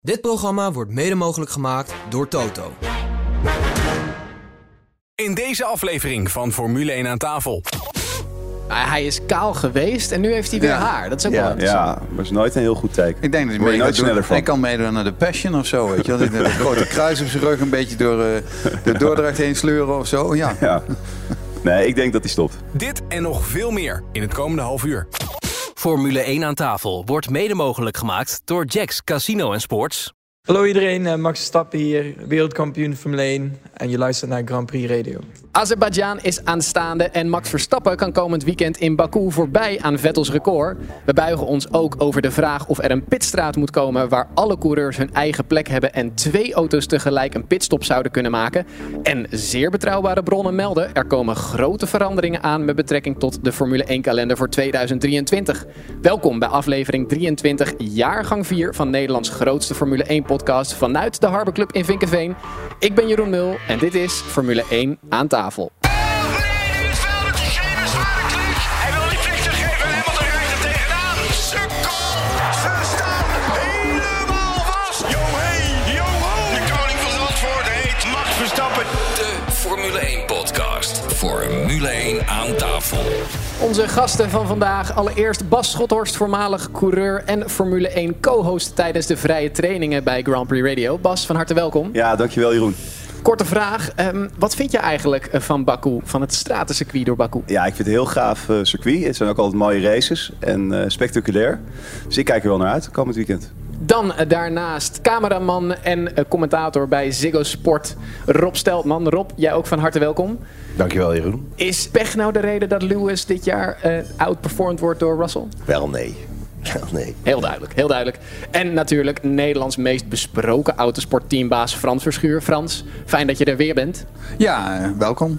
Dit programma wordt mede mogelijk gemaakt door Toto. In deze aflevering van Formule 1 aan tafel. Hij is kaal geweest en nu heeft hij weer Ja. haar. Dat is ook wel Ja, interessant. ja, maar is nooit een heel goed teken. Ik denk dat hij Word je mee nooit gaat sneller doen. van. Hij kan meedoen naar de Passion of zo, weet je wel. Dat grote kruis op zijn rug een beetje door eh, de Dordrecht heen sleuren of zo. Ja. Ja. Nee, ik denk dat hij stopt. Dit en nog veel meer in het komende half uur. Formule 1 aan tafel wordt mede mogelijk gemaakt door Jacks Casino en Sports. Hallo iedereen, eh, Max Verstappen hier, wereldkampioen Formule 1 en je luistert naar Grand Prix Radio. Azerbeidzjan is aanstaande en Max Verstappen kan komend weekend in Baku voorbij aan Vettels record. We buigen ons ook over de vraag of er een pitstraat moet komen waar alle coureurs hun eigen plek hebben en twee auto's tegelijk een pitstop zouden kunnen maken. En zeer betrouwbare bronnen melden er komen grote veranderingen aan met betrekking tot de Formule 1 kalender voor 2023. Welkom bij aflevering 23, jaargang 4 van Nederlands grootste Formule 1 podcast vanuit de Harbor Club in Vinkenveen. Ik ben Jeroen Mul en dit is Formule 1 aan tafel. Hij wil die flik geven en Hamilton rijdt er tegenaan. Sukkel! Ze staan helemaal vast. Yo hey, yo ho! De koning van Zandvoort heet Max Verstappen. De Formule 1 podcast. Formule 1 aan tafel. Onze gasten van vandaag. Allereerst Bas Schothorst, voormalig coureur en Formule 1 co-host tijdens de vrije trainingen bij Grand Prix Radio. Bas, van harte welkom. Ja, dankjewel Jeroen. Korte vraag. ehm, wat vind je eigenlijk eh, van Baku, van het stratencircuit door Baku? Ja, ik vind het een heel gaaf eh, circuit. Het zijn ook altijd mooie races en eh, spectaculair. Dus ik kijk er wel naar uit komend weekend. Dan daarnaast cameraman en commentator bij Ziggo Sport, Rob Steltman. Rob, jij ook van harte welkom. Dankjewel, Jeroen. Is pech nou de reden dat Lewis dit jaar eh outperformed wordt door Russell? Wel nee. Nee. Heel duidelijk, heel duidelijk. En natuurlijk Nederlands meest besproken autosportteambaas Frans Verschuur. Frans, fijn dat je er weer bent. Ja, eh, welkom.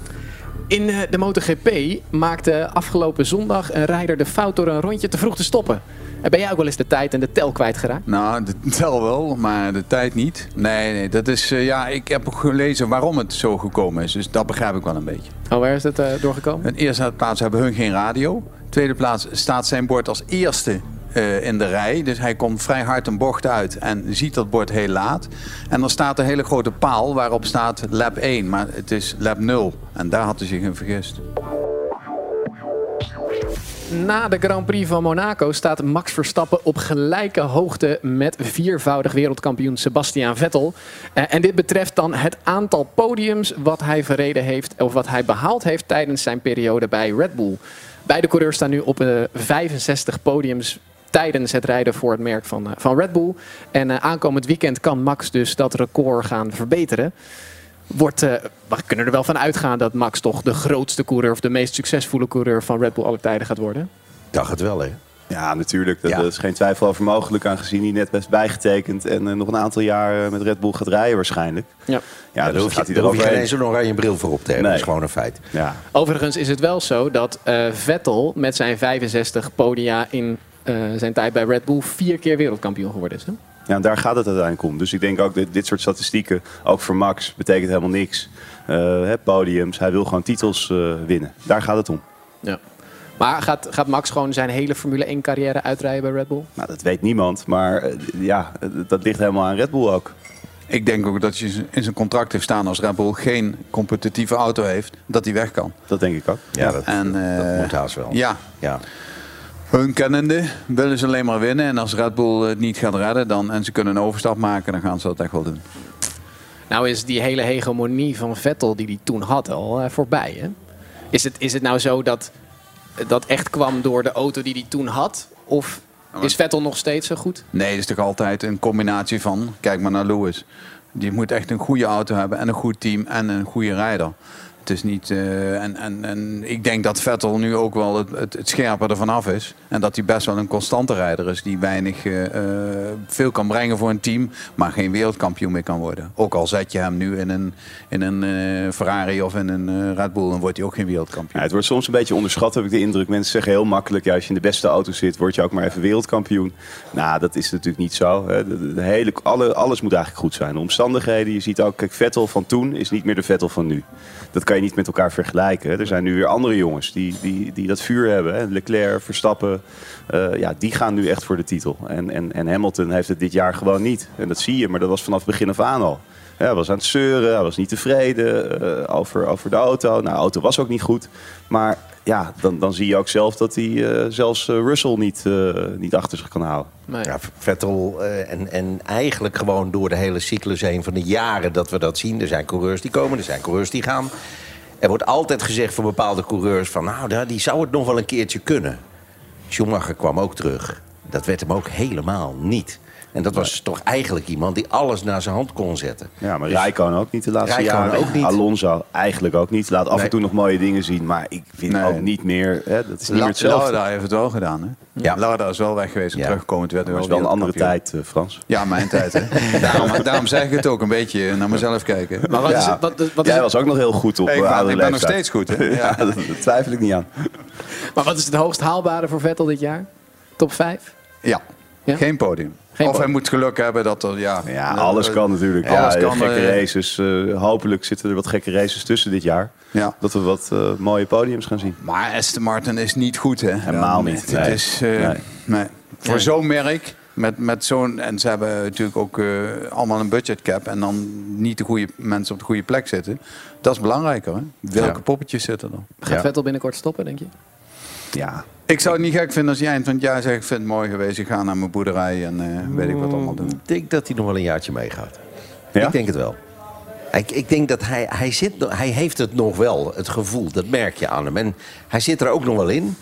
In eh, de MotoGP maakte afgelopen zondag een rijder de fout door een rondje te vroeg te stoppen. En ben jij ook wel eens de tijd en de tel kwijtgeraakt? Nou, de tel wel, maar de tijd niet. Nee, nee, dat is... eh, ja, ik heb ook gelezen waarom het zo gekomen is. Dus dat begrijp ik wel een beetje. Oh, waar is het eh, doorgekomen? In eerste plaats hebben hun geen radio. Tweede plaats staat zijn bord als eerste eh, in de rij. Dus hij komt vrij hard een bocht uit en ziet dat bord heel laat. En dan staat een hele grote paal waarop staat lap 1, maar het is lap 0. En daar had hij zich in vergist. Na de Grand Prix van Monaco staat Max Verstappen op gelijke hoogte met viervoudig wereldkampioen Sebastian Vettel. Eh, en dit betreft dan het aantal podiums wat hij verreden heeft, of wat hij behaald heeft tijdens zijn periode bij Red Bull. Beide coureurs staan nu op eh, 65 podiums tijdens het rijden voor het merk van, eh, van Red Bull. En eh, aankomend weekend kan Max dus dat record gaan verbeteren. Wordt, eh, we kunnen er wel van uitgaan dat Max toch de grootste coureur of de meest succesvolle coureur van Red Bull aller tijden gaat worden. Dacht het wel, hè? Ja, natuurlijk. Daar Ja. is geen twijfel over mogelijk aangezien hij net best bijgetekend. En nog een aantal jaar met Red Bull gaat rijden waarschijnlijk. Ja. Ja, Ja, dus daar hoef gaat je, hij daar hoef je geen eens een oranje bril voor op te hebben. Nee. Dat is gewoon een feit. Ja. Overigens is het wel zo dat eh, Vettel met zijn 65 podia in zijn tijd bij Red Bull vier keer wereldkampioen geworden is. Hè? Ja, en daar gaat het uiteindelijk om. Dus ik denk ook dat dit soort statistieken, ook voor Max, betekent helemaal niks. Eh, hè, podiums, hij wil gewoon titels eh, winnen. Daar gaat het om. Ja. Maar gaat, gaat Max gewoon zijn hele Formule 1 carrière uitrijden bij Red Bull? Nou, dat weet niemand, maar eh, ja, eh, dat ligt helemaal aan Red Bull ook. Ik denk ook dat je in zijn contract heeft staan als Red Bull geen competitieve auto heeft, dat hij weg kan. Dat denk ik ook. Ja, dat, En, dat, dat eh, moet haast wel. Ja, ja. Hun kennende willen ze alleen maar winnen. En als Red Bull het niet gaat redden dan, en ze kunnen een overstap maken, dan gaan ze dat echt wel doen. Nou is die hele hegemonie van Vettel die hij toen had al eh, voorbij. Hè? Is, het, is het nou zo dat dat echt kwam door de auto die hij toen had? Of is Vettel nog steeds zo goed? Nee, het is toch altijd een combinatie van, kijk maar naar Lewis. Die moet echt een goede auto hebben en een goed team en een goede rijder. Is niet, eh, en, en, en ik denk dat Vettel nu ook wel het, het, het scherpe ervan af is. En dat hij best wel een constante rijder is die weinig eh, eh, veel kan brengen voor een team, maar geen wereldkampioen meer kan worden. Ook al zet je hem nu in een, in een Ferrari of in een Red Bull, dan wordt hij ook geen wereldkampioen. Het wordt soms een beetje onderschat, heb ik de indruk. Mensen zeggen heel makkelijk, ja, als je in de beste auto zit, word je ook maar even wereldkampioen. Nou, dat is natuurlijk niet zo. hè. De, hele, alle, alles moet eigenlijk goed zijn. De omstandigheden, je ziet ook, kijk, Vettel van toen is niet meer de Vettel van nu. Dat kan je niet met elkaar vergelijken. Er zijn nu weer andere jongens die, die, die dat vuur hebben. Hè. Leclerc, Verstappen, eh, ja, die gaan nu echt voor de titel. En, en, en Hamilton heeft het dit jaar gewoon niet. En dat zie je, maar dat was vanaf het begin af aan al. Hij was aan het zeuren, hij was niet tevreden eh, over, over de auto. Nou, de auto was ook niet goed. Maar ja, dan, dan zie je ook zelf dat hij eh, zelfs eh, Russell niet, eh, niet achter zich kan houden. Nee. Ja, Vettel eh, en, en eigenlijk gewoon door de hele cyclus heen van de jaren dat we dat zien. Er zijn coureurs die komen, er zijn coureurs die gaan. Er wordt altijd gezegd van bepaalde coureurs van... nou, die zou het nog wel een keertje kunnen. Schumacher kwam ook terug. Dat werd hem ook helemaal niet. En dat was toch eigenlijk iemand die alles naar zijn hand kon zetten. Ja, maar Dus- Rijkoon ook niet de laatste Räikkönen jaren. ook niet. Alonso eigenlijk ook niet. Laat af Nee. en toe nog mooie dingen zien. Maar ik vind Nee. ook niet meer... Hè, dat is niet La- meer hetzelfde. Lauda heeft het wel gedaan, hè? Ja. Lauda is wel weg geweest en Ja. teruggekomen. Het werd Maar wel het is wel een andere tijd, eh, Frans. Ja, mijn tijd, hè? daarom, daarom zeg ik het ook een beetje naar mezelf kijken. Maar wat is Ja. het? Wat, wat is Jij het was ook nog heel goed op Hey, ik eh, ik ben nog steeds goed, hè? ja, dat, dat twijfel ik niet aan. maar wat is het hoogst haalbare voor Vettel dit jaar? Top 5? Ja, Ja? geen podium. Geen of hij moet geluk hebben dat er, ja... Ja, alles eh, kan natuurlijk. alles kan, gekke eh, races. eh, hopelijk zitten er wat gekke races tussen dit jaar. Ja. Dat we wat eh, mooie podiums gaan zien. Maar Aston Martin is niet goed, hè? Helemaal Ja, niet, Het nee. is, eh, Nee. nee. Voor zo'n merk, met, met zo'n... En ze hebben natuurlijk ook eh, allemaal een budgetcap... en dan niet de goede mensen op de goede plek zitten. Dat is belangrijker, hè? Welke Ja. poppetjes zitten er? Gaat Ja. Vettel binnenkort stoppen, denk je? Ja, Ik zou het niet gek vinden als hij eind van het jaar zegt... ik vind het mooi geweest, ik ga naar mijn boerderij... en eh, weet ik wat allemaal doen. Ik denk dat hij nog wel een jaartje meegaat. Ja? Ik denk het wel. Ik, ik denk dat hij, hij, zit, hij heeft het nog wel, het gevoel. Dat merk je aan hem. En hij zit er ook nog wel in.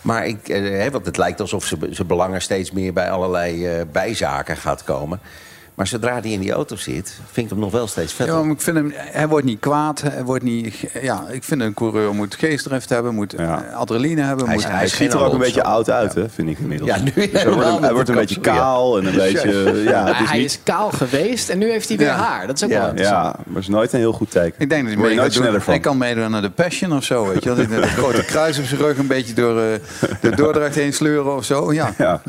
Maar ik, eh, want het lijkt alsof ze- zijn belangen steeds meer bij allerlei eh, bijzaken gaat komen. Maar zodra hij in die auto zit, vind ik hem nog wel steeds vet. Ja, maar ik vind hem, hij wordt niet kwaad. Hij wordt niet, ja, ik vind een coureur moet geestdrift hebben, moet Ja. eh, adrenaline hebben. Hij moet, hij geen ziet er ook een beetje oud uit, hè, vind ik inmiddels. Ja, nu Dus hij wordt, een- hij wordt een beetje kaal en een beetje... Ja, het is hij niet, is kaal geweest en nu heeft hij weer Ja. haar. Dat is ook Ja. wel interessant. ja, maar het is nooit een heel goed teken. ik denk dat hij nooit sneller van. Ik kan meedoen naar de Passion of zo. Weet je. Dat hij met een grote kruis op zijn rug een beetje door eh, de Dordrecht heen sleuren of zo. Ja. Ja.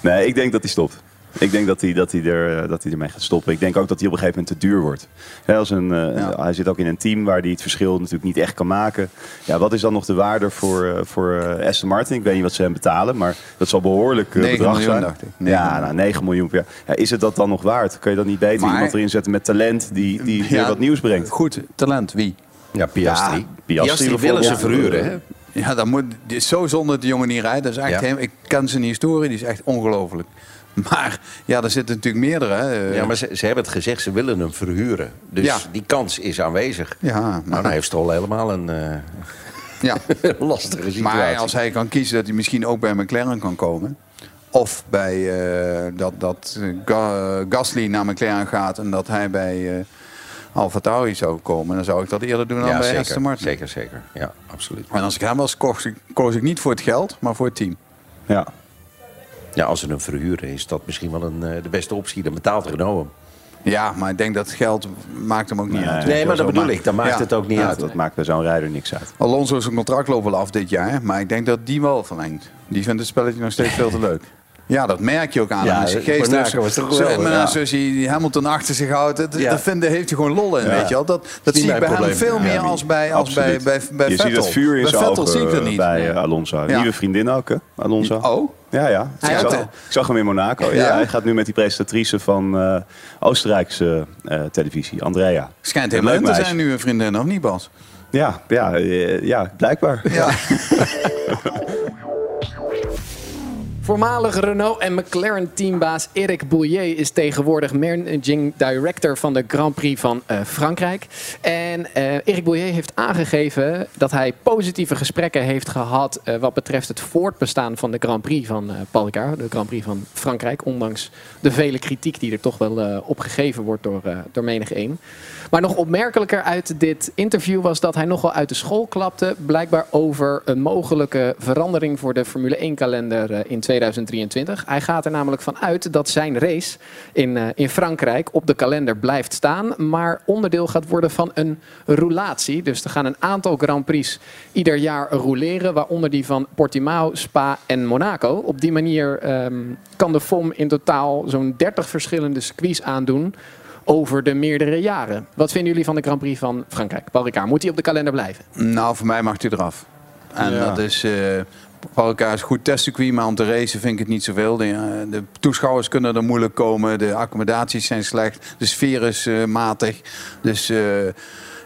Nee, ik denk dat hij stopt. Ik denk dat hij, dat, hij er, eh, dat hij ermee gaat stoppen. Ik denk ook dat hij op een gegeven moment te duur wordt. Hè, als een, eh, Ja. Hij zit ook in een team waar hij het verschil natuurlijk niet echt kan maken. Ja, wat is dan nog de waarde voor, eh, voor eh, Aston Martin? Ik weet niet wat ze hem betalen, maar dat zal behoorlijk eh, 9 bedrag miljoen, zijn. dacht ik. 9 ja, miljoen. nou, 9 miljoen per jaar. Ja, is het dat dan nog waard? Kun je dan niet beter Maar- iemand erin zetten met talent die, die weer wat nieuws brengt? Goed, talent. Wie? Ja, Piastri. Ja, Piastri Piastri willen ze verhuren, hè? Ja, dat moet, zo zonde dat de jongen niet rijdt. Dat is echt Ja. hem, ik ken zijn historie, die is echt ongelooflijk. Maar ja, er zitten natuurlijk meerdere. Hè. Ja, maar ze, ze hebben het gezegd, ze willen hem verhuren. Dus Ja. die kans is aanwezig. Ja, Maar maar, dan heeft Stroll helemaal een eh, ja. lastige situatie. maar als hij kan kiezen dat hij misschien ook bij McLaren kan komen. Of bij eh, dat, dat eh, Ga- Gasly naar McLaren gaat en dat hij bij uh, Alfa Tauri zou komen. Dan zou ik dat eerder doen dan ja, bij zeker, Aston Martin. zeker, zeker. Ja, absoluut. En als ik hem was, koos ik, koos ik niet voor het geld, maar voor het team. Ja. Ja, als ze hem verhuren is dat misschien wel een, eh, de beste optie. Dan betaalt Renault hem. Ja, maar ik denk dat het geld maakt hem ook niet Nee. uit. Nee, maar dat bedoel maakt- ik. Dan maakt Ja. het ook niet Ja, uit. dat maakt bij zo'n rijder niks uit. Alonso zijn contract loopt wel af dit jaar, maar ik denk dat die wel verlengt. Die vindt het spelletje nog steeds veel te leuk. Ja, dat merk je ook aan Ja, Zo- geweldig, maar ja. Die Hamilton achter zich houdt, dat, Ja. dat vindt, heeft hij gewoon lol in, weet je wel. Dat, dat zie ik bij hem veel meer als bij, als bij, bij, bij je Vettel. ziet het vuur in bij zijn Vettel zie ik ogen dat niet. bij Nee. eh, Alonso. Ja. Nieuwe vriendin ook, hè? Alonso. Oh? Ja, ja. Hij ik, zag, de- ik zag hem in Monaco. Ja. Ja? Hij gaat nu met die presentatrice van eh, Oostenrijkse eh, televisie, Andrea. Schijnt helemaal leuk te zijn nu een vriendin, of niet Bas? Ja, ja, eh, ja blijkbaar. Ja. Voormalig Renault en McLaren teambaas Eric Boulier is tegenwoordig managing director van de Grand Prix van eh, Frankrijk. En eh Eric Boulier heeft aangegeven dat hij positieve gesprekken heeft gehad eh, wat betreft het voortbestaan van de Grand Prix van Paul de Grand Prix van Frankrijk. Ondanks de vele kritiek die er toch wel op gegeven wordt door, door menig een. Maar nog opmerkelijker uit dit interview was dat hij nogal uit de school klapte. Blijkbaar over een mogelijke verandering voor de Formule 1-kalender eh, in 2023. Hij gaat er namelijk van uit dat zijn race in, eh, in Frankrijk op de kalender blijft staan. Maar onderdeel gaat worden van een roulatie. Dus er gaan een aantal Grand Prix ieder jaar roleren. Waaronder die van Portimao, Spa en Monaco. Op die manier ehm, kan de FOM in totaal zo'n 30 verschillende circuits aandoen over de meerdere jaren. Wat vinden jullie van de Grand Prix van Frankrijk? Paul Ricard, moet hij op de kalender blijven? Nou, voor mij mag hij eraf. En Ja. dat is... eh Ricard is goed testcircuit, maar om te racen vind ik het niet zoveel. De, eh, de toeschouwers kunnen er moeilijk komen. De accommodaties zijn slecht. De sfeer is eh, matig. Dus eh,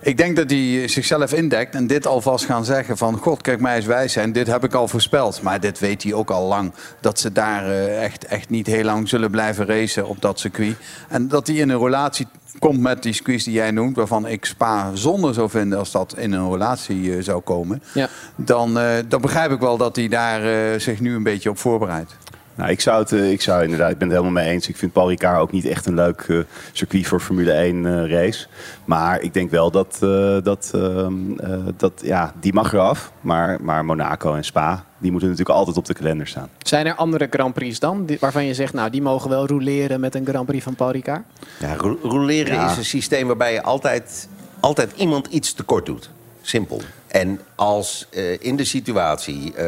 ik denk dat hij zichzelf indekt en dit alvast gaan zeggen van... God, kijk mij eens wijs zijn, dit heb ik al voorspeld. Maar dit weet hij ook al lang. Dat ze daar eh, echt, echt niet heel lang zullen blijven racen op dat circuit. En dat hij in een relatie komt met die squeeze die jij noemt... waarvan ik Spa zonde zou vinden als dat in een relatie eh, zou komen... Ja. Dan, eh, dan begrijp ik wel dat hij daar zich nu een beetje op voorbereidt. Nou, ik zou, het, eh, ik zou inderdaad, ik ben het helemaal mee eens. Ik vind Paul Ricard ook niet echt een leuk eh, circuit voor Formule 1 eh, race. Maar ik denk wel dat, eh, dat, ehm, eh, dat ja, die mag eraf. Maar, maar Monaco en Spa, die moeten natuurlijk altijd op de kalender staan. Zijn er andere Grand Prix dan, die- waarvan je zegt, nou, die mogen wel roleren met een Grand Prix van Paul Ricard? Ja, ro- roleren Ja. is een systeem waarbij je altijd, altijd iemand iets tekort doet. Simpel. En als eh, in de situatie, eh,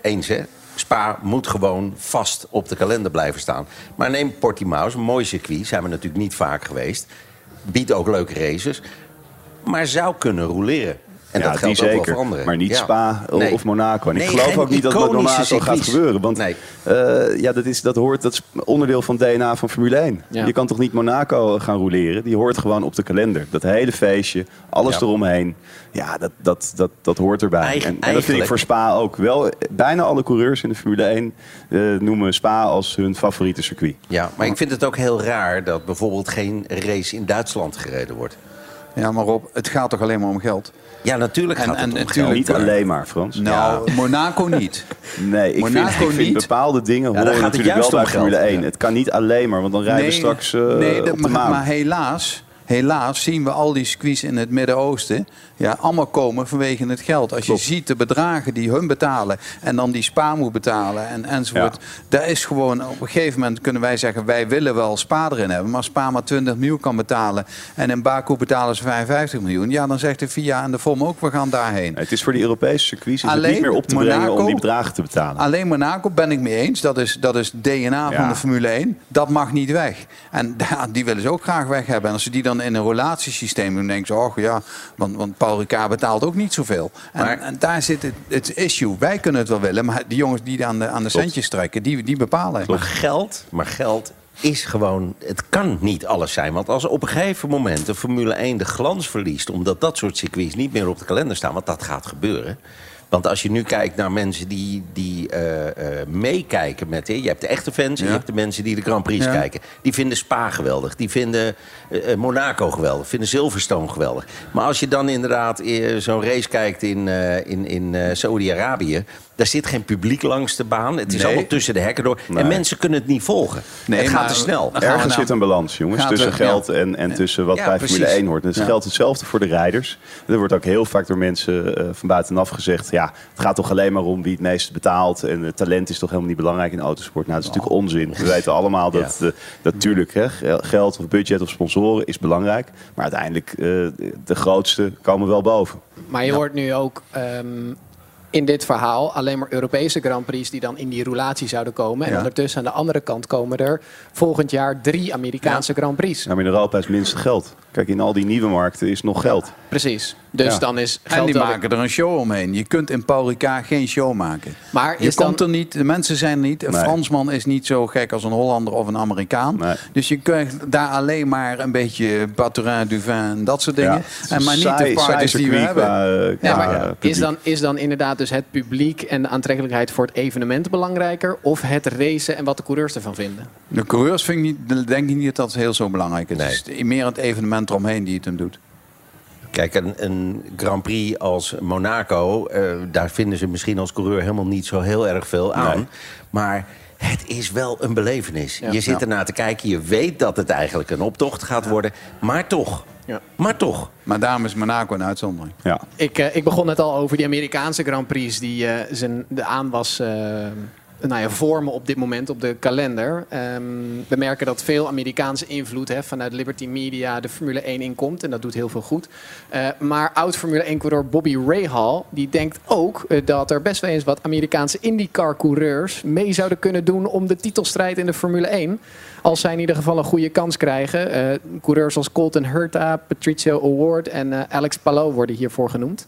eens hè, Spa moet gewoon vast op de kalender blijven staan. Maar neem Portimao, een mooi circuit, zijn we natuurlijk niet vaak geweest. Biedt ook leuke races, maar zou kunnen roleren. En ja, dat geldt die ook zeker. wel anderen. Maar niet Ja. Spa Nee. of Monaco. En Nee, ik geloof ook niet dat dat Monaco gaat gebeuren. Want Nee. eh, ja, dat, is, dat hoort, dat is onderdeel van het DNA van Formule 1. Ja. Je kan toch niet Monaco gaan roleren? Die hoort gewoon op de kalender. Dat hele feestje, alles Ja. eromheen. Ja, dat, dat, dat, dat hoort erbij. Eigen- en, en dat vind ik voor Spa ook wel. Bijna alle coureurs in de Formule 1 eh, noemen Spa als hun favoriete circuit. Ja, maar ik vind het ook heel raar dat bijvoorbeeld geen race in Duitsland gereden wordt. Ja, maar Rob, het gaat toch alleen maar om geld? Ja, natuurlijk En- gaat het en om natuurlijk- geld. Niet alleen maar, Frans. Nou, Monaco niet. Nee, ik Monaco vind, ik vind niet. bepaalde dingen daar horen het natuurlijk wel bij. Formule 1. Ja. Het kan niet alleen maar, want dan rijden we straks eh nee, dat- op de maar, maan. maar helaas, helaas zien we al die squeeze in het Midden-Oosten ja, allemaal komen vanwege het geld. Als Klopt. je ziet de bedragen die hun betalen en dan die Spa moet betalen en, enzovoort. Daar is gewoon, op een gegeven moment kunnen wij zeggen, wij willen wel Spa erin hebben. Maar Spa maar 20 miljoen kan betalen en in Baku betalen ze 55 miljoen. Ja, dan zegt de FIA en de FOM ook, we gaan daarheen. Nee, het is voor die Europese circuits is het Alleen niet meer op te brengen Monaco- om die bedragen te betalen. Alleen Monaco ben ik mee eens. Dat is, dat is DNA van de Formule 1. Dat mag niet weg. En die willen ze ook graag weg hebben. En als ze die dan in een relatiesysteem doen, denken ze... Oh ja, want, want Paul Ricard betaalt ook niet zoveel. En, Maar- en daar zit het, het issue. Wij kunnen het wel willen, maar die jongens die aan de, aan de centjes trekken... die, die bepalen. Maar geld, maar geld is gewoon... Het kan niet alles zijn. Want als op een gegeven moment de Formule 1 de glans verliest... omdat dat soort circuits niet meer op de kalender staan... want dat gaat gebeuren... Want als je nu kijkt naar mensen die, die eh, eh, meekijken met... hè, Je hebt de echte fans en je hebt de mensen die de Grand Prix kijken. Die vinden Spa geweldig. Die vinden eh, Monaco geweldig. Vinden Silverstone geweldig. Maar als je dan inderdaad zo'n race kijkt in, in, in Saudi-Arabië... daar zit geen publiek langs de baan. Het is Nee. allemaal tussen de hekken door. Nee. En mensen kunnen het niet volgen. Nee, het gaat te snel. Ergens nou- zit een balans, jongens, tussen er- geld ja. en, en tussen wat Ja, bij precies. Formule 1 hoort. Dat Ja. geldt hetzelfde voor de rijders. Er wordt ook heel vaak door mensen eh, van buitenaf gezegd... ja, het gaat toch alleen maar om wie het meest betaalt... en het talent is toch helemaal niet belangrijk in autosport. Nou, dat is natuurlijk onzin. We weten allemaal dat eh, natuurlijk hè, gel- geld of budget of sponsoren is belangrijk. Maar uiteindelijk, eh, de grootste komen wel boven. Maar je hoort nu ook ehm, in dit verhaal alleen maar Europese Grand Prix die dan in die roulatie zouden komen. En Ja. ondertussen aan de andere kant komen er volgend jaar drie Amerikaanse Grand Prix. Nou, maar in Europa is het minste geld. Kijk, in al die nieuwe markten is nog geld. Precies. Dus Ja. dan is En die maken er een show omheen. Je kunt in Paul Ricard geen show maken. Maar Je dan, komt er niet, de mensen zijn er niet. Een Nee. Fransman is niet zo gek als een Hollander of een Amerikaan. Nee. Dus je krijgt daar alleen maar een beetje Baturin, Duvin en dat soort dingen. Ja, en maar niet saai- de parties die we hebben. qua, eh, ja, maar eh, is, dan, is dan inderdaad dus het publiek en de aantrekkelijkheid voor het evenement belangrijker? Of het racen en wat de coureurs ervan vinden? De coureurs vind ik niet, denk ik niet dat dat heel zo belangrijk is. Nee. Het is meer het evenement eromheen die het hem doet. Kijk, een, een Grand Prix als Monaco, eh, daar vinden ze misschien als coureur helemaal niet zo heel erg veel aan. Nee. Maar het is wel een belevenis. Ja. je zit Ja. ernaar te kijken, je weet dat het eigenlijk een optocht gaat worden. Maar toch, Ja. maar toch. Maar daarom is Monaco een uitzondering. Ja. Ik, eh, ik begon net al over die Amerikaanse Grand Prix die eh, zijn, de aanwas eh, nou ja, vormen op dit moment op de kalender. Ehm, we merken dat veel Amerikaanse invloed hè, vanuit Liberty Media de Formule 1 inkomt. En dat doet heel veel goed. Eh, maar oud-Formule 1-coureur Bobby Rahal die denkt ook eh, dat er best wel eens wat Amerikaanse IndyCar-coureurs mee zouden kunnen doen om de titelstrijd in de Formule 1. Als zij in ieder geval een goede kans krijgen. Eh, coureurs als Colton Hurta, Patricio Award en Alex Palou worden hiervoor genoemd.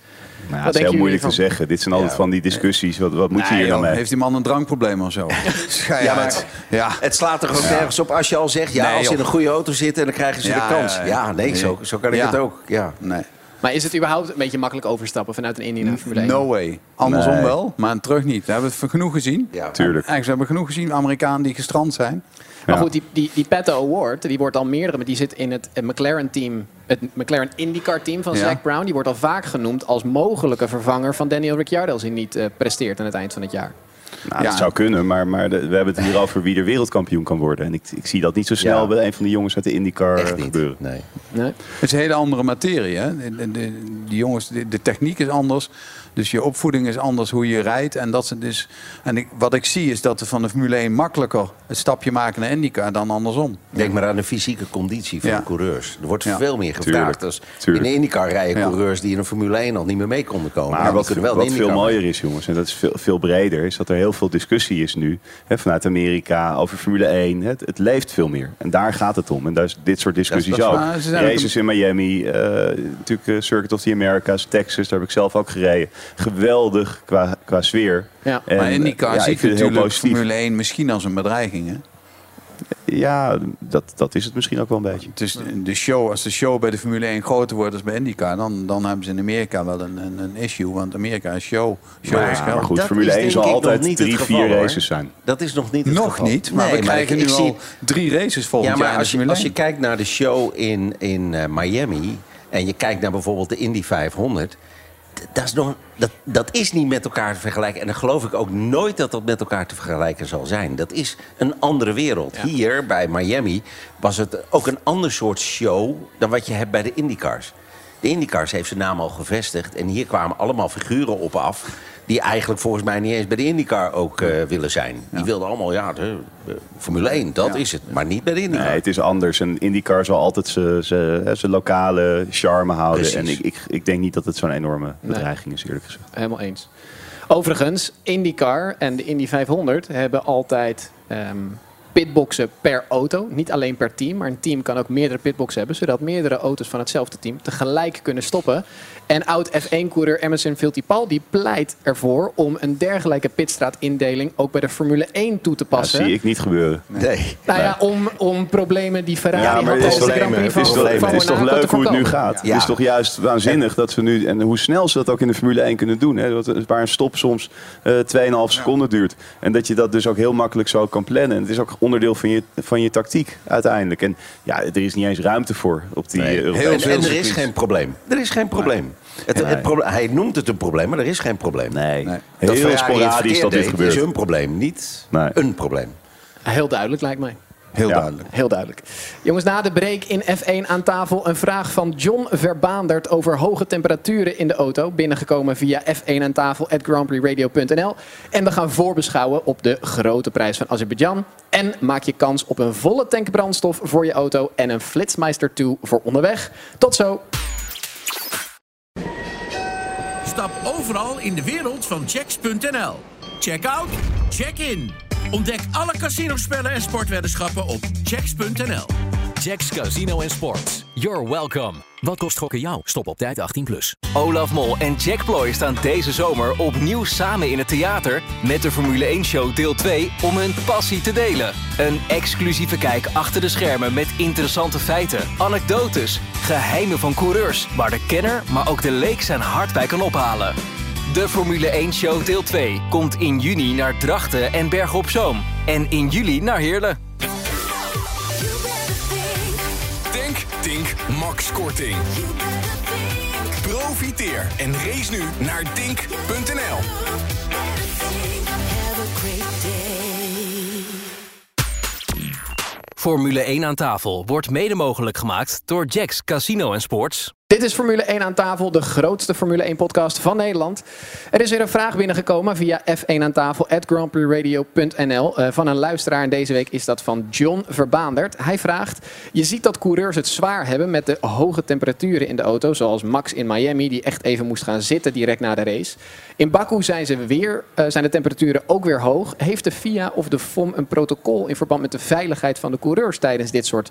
Nou, ja, het is heel moeilijk te zeggen. Dit zijn altijd van die discussies. Wat, wat moet je hier nou joh, mee? Heeft die man een drankprobleem of zo? Ja, maar het- ja. Het slaat er ook nergens op als je al zegt... ja, Nee, als ze in een goede auto zitten... dan krijgen ze Ja, de kans. ja, nee, zo, zo kan ik Ja. het ook. Ja. Nee. Maar is het überhaupt een beetje makkelijk overstappen vanuit een Indy naar Formule 1? No way. Andersom Nee. wel, maar terug niet. We hebben het genoeg gezien. Ja. Tuurlijk. Eigenlijk, we hebben genoeg gezien Amerikanen die gestrand zijn. Maar goed, die, die, Award, die wordt al meerdere, maar die zit in het McLaren-team, het McLaren IndyCar-team van Ja. Zac Brown. Die wordt al vaak genoemd als mogelijke vervanger van Daniel Ricciardo als hij niet eh, presteert aan het eind van het jaar. Nou, Ja. Dat zou kunnen, maar, maar de- we hebben het hier over wie er wereldkampioen kan worden. En ik, ik zie dat niet zo snel Ja. bij een van de jongens uit de IndyCar Echt niet. gebeuren. Nee. Nee? Het is een hele andere materie. Hè? De, de, de- jongens, de, de techniek is anders. Dus je opvoeding is anders, hoe je rijdt. En, dat ze dus, en ik, wat ik zie is dat we van de Formule 1 makkelijker het stapje maken naar IndyCar dan andersom. Denk maar aan de fysieke conditie van Ja. de coureurs. Er wordt Ja. veel meer gevraagd. Tuurlijk. Dus Tuurlijk. in de IndyCar rijden Ja. coureurs die in de Formule 1 al niet meer mee konden komen. Maar wat, kunnen wel wat veel mooier is, jongens, en dat is veel, veel breder, is dat er heel veel discussie is nu hè, vanuit Amerika over Formule 1. Het, het leeft veel meer. En daar gaat het om. En daar is dit soort discussies dat ook Races in Miami, eh, natuurlijk eh, Circuit of the Americas, Texas, daar heb ik zelf ook gereden. Geweldig qua, qua sfeer. Ja. En, maar IndyCar ja, ik ziet natuurlijk. Formule 1 misschien als een bedreiging. Hè? Ja, dat, dat is het misschien ook wel een beetje. Het is de show, als de show bij de Formule 1 groter wordt als bij IndyCar, dan, dan hebben ze in Amerika wel een, een, een issue. Want Amerika is show. Show Maar, is ja, geld. maar goed, Dat Formule is 1 denk zal altijd drie, geval, vier hoor. races zijn. Dat is nog niet het Nog geval. niet, maar Nee, we krijgen ik nu al drie races volgend Ja, jaar maar als je, als je 1. kijkt naar de show in, in eh, Miami... en je kijkt naar bijvoorbeeld de Indy 500... Dat is, nog, dat, dat is niet met elkaar te vergelijken. En dan geloof ik ook nooit dat dat met elkaar te vergelijken zal zijn. Dat is een andere wereld. Hier bij Miami was het ook een ander soort show... dan wat je hebt bij de IndyCars. De IndyCars heeft zijn naam al gevestigd. En hier kwamen allemaal figuren op af... die eigenlijk volgens mij niet eens bij de IndyCar ook eh, willen zijn. Die wilden allemaal, ja, de, de Formule 1, dat is het. Maar niet bij de IndyCar. Nee, het is anders. En IndyCar zal altijd zijn lokale charme houden. Precies. En ik, ik, ik denk niet dat het zo'n enorme bedreiging is, eerlijk gezegd. Helemaal eens. Overigens, IndyCar en de Indy 500 hebben altijd ehm, pitboxen per auto. Niet alleen per team, maar een team kan ook meerdere pitboxen hebben. Zodat meerdere auto's van hetzelfde team tegelijk kunnen stoppen. En oud F1-coureur Emerson Fittipaldi pleit ervoor om een dergelijke pitstraatindeling ook bij de Formule 1 toe te Dat passen. zie ik niet gebeuren. Nee. Nou ja, om, om problemen die Ferrari Ja, maar had het is, tijdens de toch, Grand Prix het is toch, van het is toch Monaco te leuk hoe het nu gaat. Ja. Het is toch juist waanzinnig dat ze nu... En hoe snel ze dat ook in de Formule 1 kunnen doen. Hè? Dat- Waar een stop soms eh 2,5 seconden duurt. En dat je dat dus ook heel makkelijk zo kan plannen. En het is ook onderdeel van je, van je tactiek uiteindelijk. En ja, er is niet eens ruimte voor op die Nee. Europese- En, en er is geen probleem. Er is geen probleem. Het, Nee. het proble- hij noemt het een probleem, maar er is geen probleem. Nee, Nee. heel Dat sporadisch dat dit deed, gebeurt. is hun probleem, niet Nee. een probleem. Heel duidelijk lijkt mij. Heel Ja. duidelijk. Heel duidelijk. Jongens, na de break in F1 aan tafel een vraag van John Verbaandert over hoge temperaturen in de auto. Binnengekomen via F1 aan tafel at grandprixradio.nl. En we gaan voorbeschouwen op de grote prijs van Azerbeidzjan. En maak je kans op een volle tank brandstof voor je auto en een Flitsmeister 2 voor onderweg. Tot zo. Overal in de wereld van checks.nl. Check out, check in. Ontdek alle casinospellen en sportweddenschappen op checks.nl. Jacks Casino Sports. You're welcome. Wat kost gokken jou? Stop op tijd 18+. Plus. Olaf Mol en Jack Ploy staan deze zomer opnieuw samen in het theater met de Formule 1-show deel 2 om hun passie te delen. Een exclusieve kijk achter de schermen met interessante feiten, anekdotes, geheimen van coureurs, waar de kenner, maar ook de leek zijn hart bij kan ophalen. De Formule 1-show deel 2 komt in juni naar Drachten en Bergen op Zoom. En in juli naar Heerlen. Max Korting. Profiteer en race nu naar dink.nl. Formule 1 aan tafel wordt mede mogelijk gemaakt door Jacks Casino Sports. Dit is Formule 1 aan tafel, de grootste Formule 1 podcast van Nederland. Er is weer een vraag binnengekomen via F1 aan tafel grandprixradio.nl uh, van een luisteraar. En deze week is dat van John Verbaandert. Hij vraagt: Je ziet dat coureurs het zwaar hebben met de hoge temperaturen in de auto, zoals Max in Miami, die echt even moest gaan zitten direct na de race. In Baku zijn, ze weer, uh, zijn de temperaturen ook weer hoog. Heeft de FIA of de FOM een protocol in verband met de veiligheid van de coureurs tijdens dit soort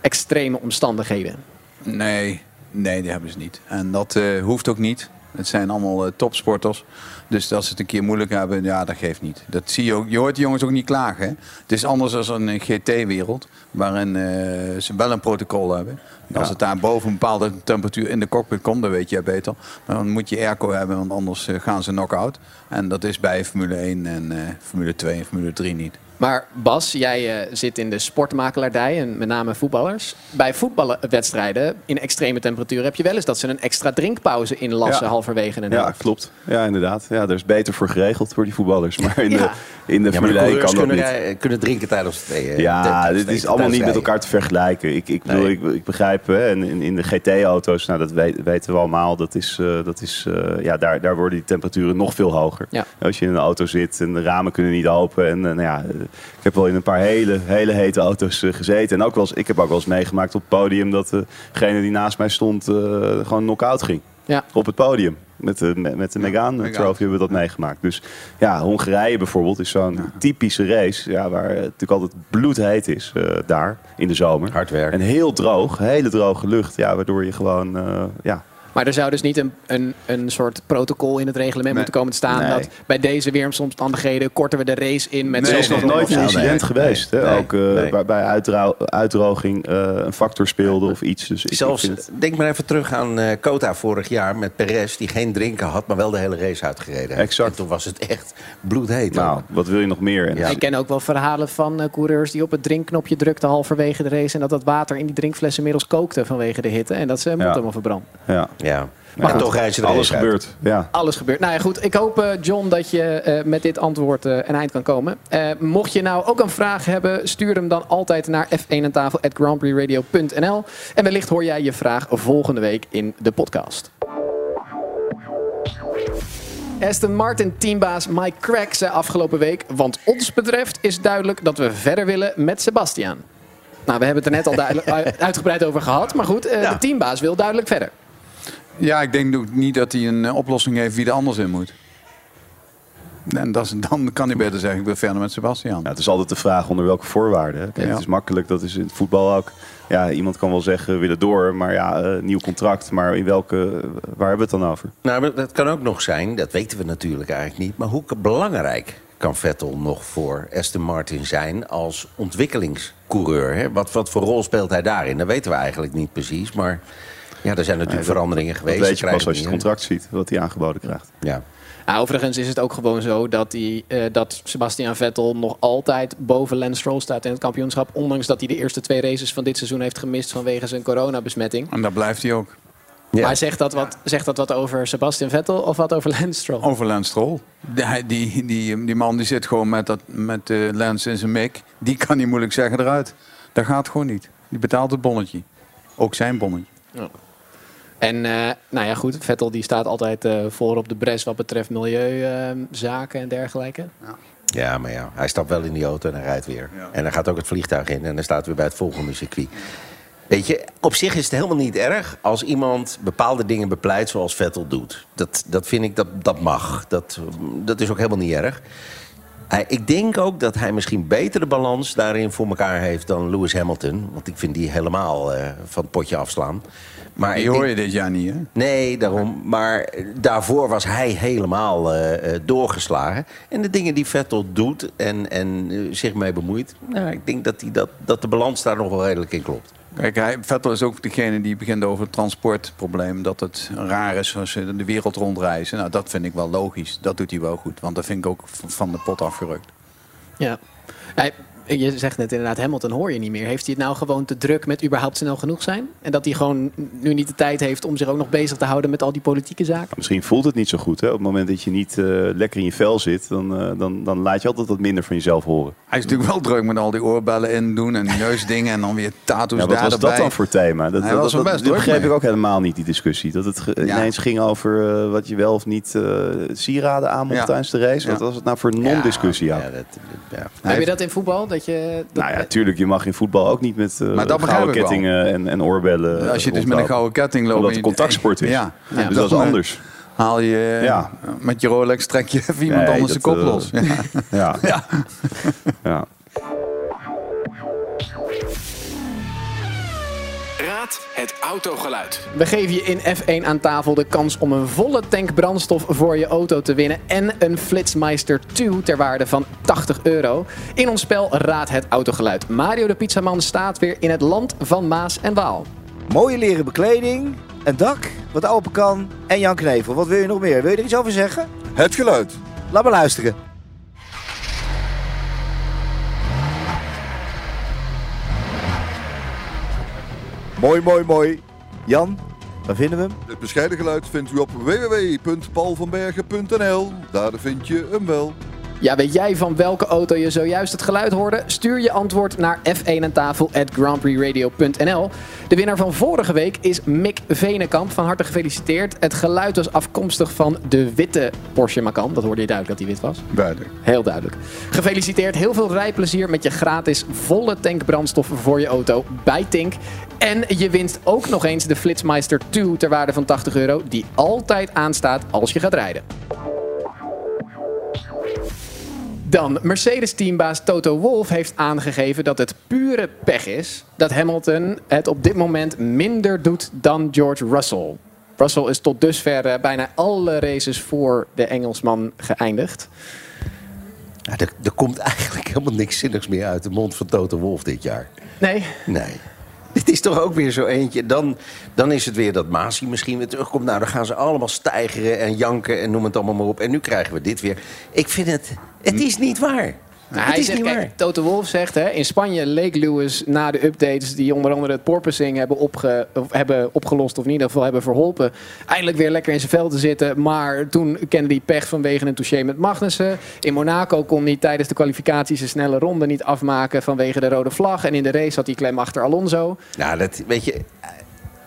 extreme omstandigheden? Nee, Nee, die hebben ze niet. En dat uh, hoeft ook niet. Het zijn allemaal uh, topsporters. Dus als ze het een keer moeilijk hebben, ja, dat geeft niet. Dat zie je ook. Je hoort de jongens ook niet klagen. Hè? Het is anders dan een GT-wereld, waarin uh, ze wel een protocol hebben. Ja. Als het daar boven een bepaalde temperatuur in de cockpit komt, dan weet je beter. Maar dan moet je airco hebben, want anders gaan ze knock-out. En dat is bij Formule 1 en Formule 2 en Formule 3 niet. Maar Bas, jij uh, zit in de sportmakelaardij en met name voetballers. Bij voetbalwedstrijden in extreme temperaturen heb je wel eens dat ze een extra drinkpauze inlassen ja. halverwege een Ja, klopt. Ja, inderdaad. Ja, er is beter voor geregeld voor die voetballers. Maar in ja. de, in de ja, Formule 1 kan dat kunnen, niet. Rij, kunnen drinken tijdens het uh, Ja, dit is allemaal niet met elkaar te vergelijken. Ik, ik, bedoel, nee. ik, ik begrijp, hè, in, in de GT-auto's, nou, dat weet, weten we allemaal, dat is, uh, dat is, uh, ja, daar, daar worden die temperaturen nog veel hoger. Ja. Als je in een auto zit en de ramen kunnen niet open en nou ja ik heb wel in een paar hele, hele hete auto's uh, gezeten. En ook wel eens, ik heb ook wel eens meegemaakt op het podium dat degene die naast mij stond uh, gewoon knock-out ging. Ja. Op het podium. Met de, met, met de Megane Megane. Trophy hebben we dat meegemaakt. Dus ja, Hongarije bijvoorbeeld is zo'n typische race. Ja, waar het natuurlijk altijd bloedheet is uh, daar in de zomer. Hard werken. En heel droog, hele droge lucht. Ja, waardoor je gewoon uh, ja, maar er zou dus niet een, een, een soort protocol in het reglement nee. moeten komen te staan. Nee. Dat bij deze weersomstandigheden korten we de race in met nee, er is nog nooit een incident nee. geweest. Hè? Nee. Ook uh, Nee. waarbij uitdro- uitdroging uh, een factor speelde of iets. Dus ik- ik Zelfs, vind het- denk maar even terug aan eh Kota vorig jaar met Perez, die geen drinken had, maar wel de hele race uitgereden heeft. Exact. En toen was het echt bloedheet. nou, ook. wat wil je nog meer? En Ja. Ik ken ook wel verhalen van eh, coureurs die op het drinkknopje drukten halverwege de race. En dat dat water in die drinkflessen inmiddels kookte vanwege de hitte. En dat ze mond helemaal verbrand. Ja. Ja. Maar en toch rijden ze de Alles gebeurt. Ja. Alles gebeurt. Nou ja, goed. Ik hoop, eh, John, dat je eh, met dit antwoord eh, een eind kan komen. Eh, mocht je nou ook een vraag hebben, stuur hem dan altijd naar f1 aan tafel grandprixradio.nl. En wellicht hoor jij je vraag volgende week in de podcast. Aston Martin teambaas Mike Crack zei afgelopen week... want ons betreft is duidelijk dat we verder willen met Sebastian. Nou, we hebben het er net al uitgebreid over gehad. Maar goed, eh, Ja. de teambaas wil duidelijk verder. Ja, ik denk ook niet dat hij een eh, oplossing heeft wie er anders in moet. En dat is, dan kan hij beter zeggen, ik wil verder met Sebastian. Ja, het is altijd de vraag onder welke voorwaarden. hè. Kijk, Ja. Het is makkelijk, dat is in het voetbal ook. Ja, iemand kan wel zeggen, we willen door, maar ja, eh, nieuw contract. Maar in welke, waar hebben we het dan over? Nou, dat kan ook nog zijn, dat weten we natuurlijk eigenlijk niet. Maar hoe belangrijk kan Vettel nog voor Aston Martin zijn als ontwikkelingscoureur? Hè? Wat, wat voor rol speelt hij daarin? Dat weten we eigenlijk niet precies. Maar ja, er zijn natuurlijk veranderingen geweest. Dat weet je pas als je het contract ziet, wat hij aangeboden krijgt. Ja. Nou, overigens is het ook gewoon zo dat, die, eh, dat Sebastian Vettel nog altijd boven Lance Stroll staat in het kampioenschap. Ondanks dat hij de eerste twee races van dit seizoen heeft gemist vanwege zijn coronabesmetting. En daar blijft hij ook. Ja. Maar zegt dat, wat, zegt dat wat over Sebastian Vettel of wat over Lance Stroll? Over Lance Stroll. Die, die, die, die man die zit gewoon met, dat, met eh, Lance in zijn mik. Die kan niet moeilijk zeggen eruit. Dat gaat gewoon niet. Die betaalt het bonnetje. Ook zijn bonnetje. En eh, nou ja, goed, Vettel die staat altijd eh, voor op de bres wat betreft milieuzaken en dergelijke. ja, maar ja, hij stapt wel in die auto en hij rijdt weer. En dan gaat ook het vliegtuig in en dan staat hij weer bij het volgende circuit. Weet je, op zich is het helemaal niet erg als iemand bepaalde dingen bepleit zoals Vettel doet. Dat, dat vind ik, dat, dat mag. Dat, dat is ook helemaal niet erg. Hij, ik denk ook dat hij misschien beter de balans daarin voor elkaar heeft dan Lewis Hamilton. Want ik vind die helemaal eh, van het potje afslaan. Maar Die denk- hoor je dit jaar niet, hè? Nee, daarom. Maar daarvoor was hij helemaal eh, eh, doorgeslagen. En de dingen die Vettel doet en, en eh, zich mee bemoeit... Nou, ik denk dat, hij dat, dat de balans daar nog wel redelijk in klopt. Kijk, hij, Vettel is ook degene die begint over het transportprobleem. Dat het raar is als ze de wereld rondreizen. Nou, dat vind ik wel logisch. Dat doet hij wel goed. Want dat vind ik ook van de pot afgerukt. Ja. Hij, je zegt net inderdaad, Hamilton hoor je niet meer. Heeft hij het nou gewoon te druk met überhaupt snel genoeg zijn? En dat hij gewoon nu niet de tijd heeft om zich ook nog bezig te houden met al die politieke zaken? Misschien voelt het niet zo goed. Hè? Op het moment dat je niet eh, lekker in je vel zit, dan, eh, dan, dan laat je altijd wat minder van jezelf horen. Hij is natuurlijk wel druk met al die oorbellen in doen en neusdingen en dan weer tattoos Ja, wat was dat dan voor thema? Dat, Hij dat, was dat- best begreep ik ook helemaal niet, die discussie. Dat het Ja. ineens ging over eh, wat je wel of niet eh, sieraden aan mocht Ja. tijdens de race. Wat was het nou voor non-discussie? Ja, Ja, dat, ja. Heb je dat in voetbal? Dat je, dat, Nou ja, tuurlijk, je mag in voetbal ook niet met eh gouden kettingen en, en oorbellen Als je dus met een gouden ketting loopt... Omdat het contactsport is. Ja, Ja. Dus dat is eh, anders. Haal je Ja. eh, met je Rolex trek je even iemand Nee, anders de kop eh, los. Ja. Ja. Ja. ja. Het autogeluid. We geven je in F1 aan tafel de kans om een volle tank brandstof voor je auto te winnen. En een Flitsmeister 2 ter waarde van 80 euro. In ons spel Raad het autogeluid. Mario de Pizzaman staat weer in het land van Maas en Waal. Mooie leren bekleding, een dak, wat open kan en Jan Knevel. Wat wil je nog meer? Wil je er iets over zeggen? Het geluid. Laat maar luisteren. Mooi, mooi, mooi. Jan, waar vinden we hem? Het bescheiden geluid vindt u op www.paulvanbergen.nl. Daar vind je hem wel. Ja, weet jij van welke auto je zojuist het geluid hoorde? Stuur je antwoord naar f1 aan tafel at grandprixradio.nl. De winnaar van vorige week is Mick Venenkamp. Van harte gefeliciteerd. Het geluid was afkomstig van de witte Porsche Macan. Dat hoorde je duidelijk dat hij wit was. Duidelijk. Heel duidelijk. Gefeliciteerd. Heel veel rijplezier met je gratis volle tank brandstof voor je auto bij Tink. En je wint ook nog eens de Flitsmeister 2 ter waarde van 80 euro. Die altijd aanstaat als je gaat rijden. Dan, Mercedes-teambaas Toto Wolff heeft aangegeven dat het pure pech is dat Hamilton het op dit moment minder doet dan George Russell. Russell is tot dusver eh, bijna alle races voor de Engelsman geëindigd. Ja, er, er komt eigenlijk helemaal niks zinnigs meer uit de mond van Toto Wolf dit jaar. Nee, Nee. Dit is toch ook weer zo eentje. Dan, dan is het weer dat Masi misschien weer terugkomt. Nou, dan gaan ze allemaal stijgeren en janken en noem het allemaal maar op. En nu krijgen we dit weer. Ik vind het... Het is niet waar. Nou, hij is zegt, niet kijk, waar. Toto Wolff zegt, hè, in Spanje leek Lewis na de updates die onder andere het porpoising hebben, opge, of hebben opgelost, of in ieder geval hebben verholpen, eindelijk weer lekker in zijn vel te zitten. Maar toen kende hij pech vanwege een touché met Magnussen. In Monaco kon hij tijdens de kwalificaties een snelle ronde niet afmaken vanwege de rode vlag. En in de race had hij klem achter Alonso. Nou, dat, weet je...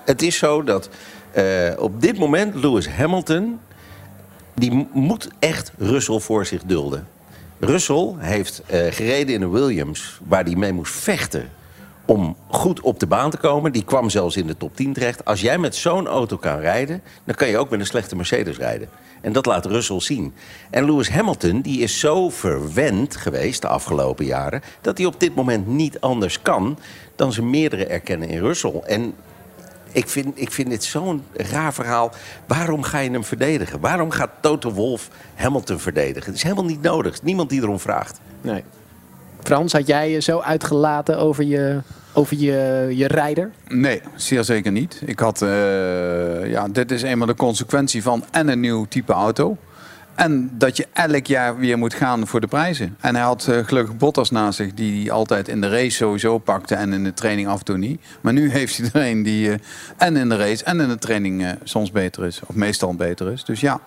Het is zo dat eh, op dit moment Lewis Hamilton... die moet echt Russell voor zich dulden. Russell heeft eh, gereden in een Williams... waar hij mee moest vechten om goed op de baan te komen. Die kwam zelfs in de top 10 terecht. Als jij met zo'n auto kan rijden... dan kan je ook met een slechte Mercedes rijden. En dat laat Russell zien. En Lewis Hamilton die is zo verwend geweest de afgelopen jaren... dat hij op dit moment niet anders kan... dan ze meerdere erkennen in Russell. En ik vind, ik vind dit zo'n raar verhaal. Waarom ga je hem verdedigen? Waarom gaat Toto Wolff Hamilton verdedigen? Het is helemaal niet nodig. Is niemand die erom vraagt. Nee. Frans, had jij je zo uitgelaten over je, over je, je rijder? Nee, zeer zeker niet. Ik had, eh, ja, dit is eenmaal de consequentie van en een nieuw type auto. En dat je elk jaar weer moet gaan voor de prijzen. En hij had eh, gelukkig Bottas naast zich, die hij altijd in de race sowieso pakte en in de training af en toe niet. Maar nu heeft hij er een die eh, en in de race en in de training eh, soms beter is, of meestal beter is. Dus ja,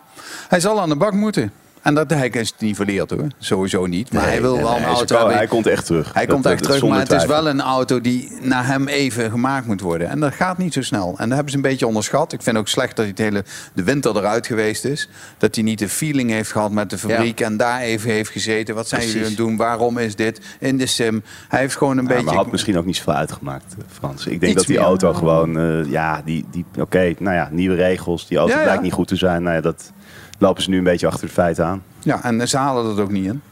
hij zal aan de bak moeten. En dat hij is niet verleerd hoor, sowieso niet. Maar Nee, hij wil wel een auto wel- hij komt echt terug. Hij Dat- komt echt dat terug, maar het is wel een auto die naar hem even gemaakt moet worden. En dat gaat niet zo snel. En dat hebben ze een beetje onderschat. Ik vind ook slecht dat hij het hele, de winter eruit geweest is. Dat hij niet de feeling heeft gehad met de fabriek en daar even heeft gezeten. Wat zijn jullie aan het doen? Waarom is dit? In de sim. Hij heeft gewoon een Ja, beetje... maar had misschien ook niet zoveel uitgemaakt, eh, Frans. Ik denk Iets dat die meer. auto gewoon, eh, ja, die, die, oké, nou ja, nieuwe regels. Die auto ja. blijkt niet goed te zijn. Nou ja, dat lopen ze nu een beetje achter de feiten aan. Ja, en ze halen dat ook niet in.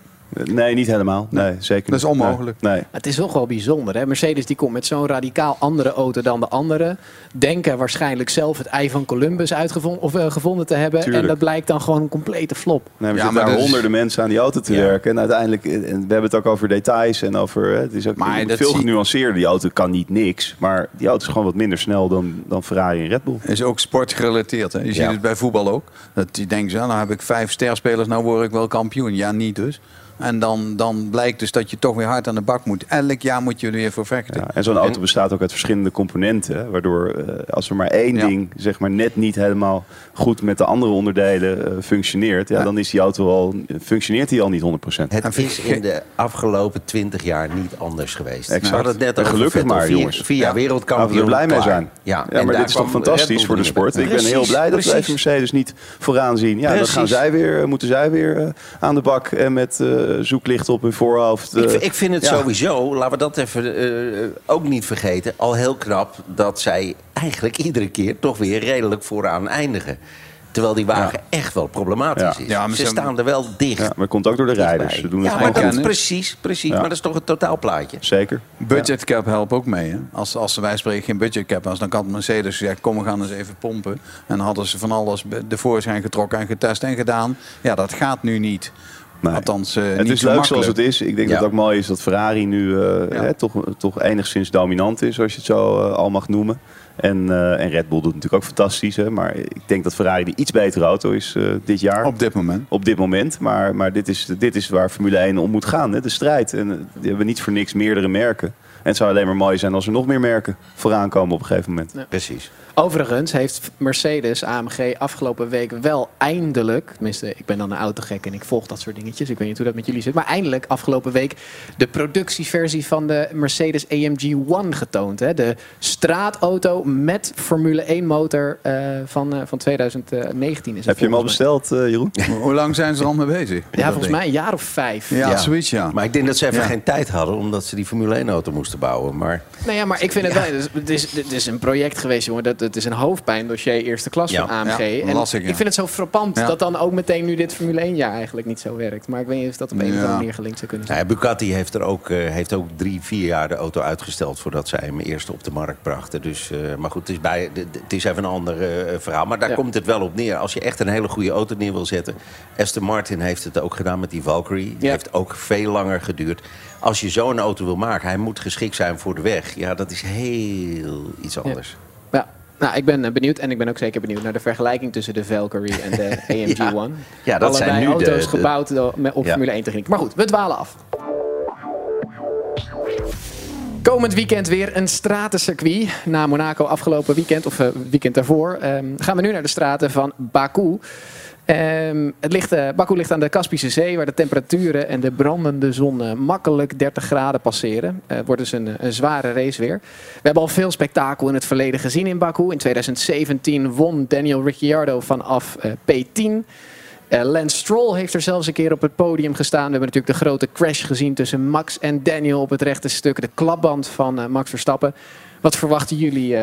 Nee, niet helemaal. Nee, zeker Dat is niet. onmogelijk. Nee. nee. Het is toch wel bijzonder. Hè? Mercedes die komt met zo'n radicaal andere auto dan de andere. Denken waarschijnlijk zelf het ei van Columbus uitgevonden of, eh, gevonden te hebben. Tuurlijk. En dat blijkt dan gewoon een complete flop. Nee, we Ja, zitten maar daar is- honderden mensen aan die auto te Ja. werken. En uiteindelijk, eh, en we hebben het ook over details en over. Het is ook Maar dat veel zie- genuanceerder. Die auto kan niet niks. Maar die auto is gewoon wat minder snel dan, dan Ferrari en Red Bull. Is ook sportgerelateerd. Hè? Je ziet het bij voetbal ook. Dat die denken, nou heb ik vijf sterspelers, nou word ik wel kampioen. Ja, niet dus. En dan, dan blijkt dus dat je toch weer hard aan de bak moet. Elk jaar moet je er weer voor vechten. Ja, en zo'n auto bestaat ook uit verschillende componenten. hè, Waardoor eh, als er maar één Ja. ding zeg maar, net niet helemaal goed met de andere onderdelen eh, functioneert, ja, dan is die auto al, functioneert die al niet 100%. Het is in de afgelopen twintig jaar niet anders geweest. Exact. We hadden het net over gelukkig maar, vier, jongens. Vier jaar Ja. wereldkampioen. Laten we er blij mee zijn. Ja, Ja, en maar dit is toch fantastisch voor de sport. Ik ben heel blij dat wij Mercedes niet vooraan zien. Ja, dan gaan zij weer, moeten zij weer eh, aan de bak en met eh, zoeklicht op hun voorhoofd. eh, Ik, ik vind het ja. sowieso, laten we dat even eh, ook niet vergeten... al heel knap dat zij eigenlijk iedere keer toch weer redelijk vooraan eindigen. Terwijl die wagen echt wel problematisch Ja. is. Ja, maar ze ze- staan er wel dicht. Ja, maar het komt ook door de rijders. Ze doen ja, het maar dat, precies, precies. Ja. Maar dat is toch een totaalplaatje. Zeker. Budget cap helpt ook mee. Hè? Als, als wij spreken geen budget cap was, dan had Mercedes gezegd: kom, we gaan eens even pompen. En dan hadden ze van alles de voorschijn getrokken en getest en gedaan. Ja, dat gaat nu niet. Nee. Althans, eh, Het niet is zo leuk makkelijk. zoals het is. Ik denk Ja. dat het ook mooi is dat Ferrari nu eh, Ja. hè, toch, toch enigszins dominant is, als je het zo eh, al mag noemen. En, eh, en Red Bull doet natuurlijk ook fantastisch. Hè? Maar ik denk dat Ferrari de iets betere auto is eh, dit jaar. Op dit moment. op dit moment. Maar, maar dit, is, dit is waar Formule 1 om moet gaan. Hè? De strijd. En die hebben niet voor niks meerdere merken. En het zou alleen maar mooi zijn als er nog meer merken vooraan komen op een gegeven moment. Precies. Overigens heeft Mercedes AMG afgelopen week wel eindelijk, tenminste ik ben dan een autogek en ik volg dat soort dingetjes, ik weet niet hoe dat met jullie zit, maar eindelijk afgelopen week de productieversie van de Mercedes AMG One getoond. Hè? De straatauto met Formule 1 motor eh, van, eh, van 2019 is het Heb je hem al besteld, eh, Jeroen? Hoe lang zijn ze er al mee bezig? Ja, volgens mij een jaar of vijf. Ja, zoiets ja. Maar ik denk dat ze even Ja. geen tijd hadden... omdat ze die Formule 1-auto moesten bouwen. Maar Nou ja, maar ik vind het wel. Het is, het is een project geweest, jongen. Dat, het is een hoofdpijndossier eerste klas Ja. van AMG. Ja, en ik, vind het zo frappant Ja. dat dan ook meteen nu dit Formule 1 jaar eigenlijk niet zo werkt. Maar ik weet niet of dat op een of Ja. andere manier gelinkt zou kunnen zijn. Nou ja, Bugatti heeft, er ook, eh, heeft ook drie, vier jaar de auto uitgesteld... voordat zij hem eerst op de markt brachten. Dus, eh, maar goed, het is, bij, het is even een ander eh, verhaal. Maar daar Ja. komt het wel op neer. Als je echt een hele goede auto neer wil zetten... Aston Martin heeft het ook gedaan met die Valkyrie. Die Ja. heeft ook veel langer geduurd. Als je zo'n auto wil maken, hij moet geschikt zijn voor de weg. Ja, dat is heel iets anders. Ja. Nou, ik ben eh, benieuwd en ik ben ook zeker benieuwd naar de vergelijking tussen de Valkyrie en de AMG Ja. One. Ja, dat zijn nu de- auto's de- gebouwd door- met- op Ja. Formule 1 techniek. Maar goed, we dwalen af. Komend weekend weer een stratencircuit. Na Monaco afgelopen weekend, of eh, weekend daarvoor, ehm, gaan we nu naar de straten van Baku. Ehm, het ligt, eh, Baku ligt aan de Kaspische Zee, waar de temperaturen en de brandende zon eh, makkelijk 30 graden passeren. Eh, Het wordt dus een, zware race weer. We hebben al veel spektakel in het verleden gezien in Baku. In 2017 won Daniel Ricciardo vanaf eh, P10. Eh, Lance Stroll heeft er zelfs een keer op het podium gestaan. We hebben natuurlijk de grote crash gezien tussen Max en Daniel op het rechte stuk. De klapband van Max Verstappen. Wat verwachten jullie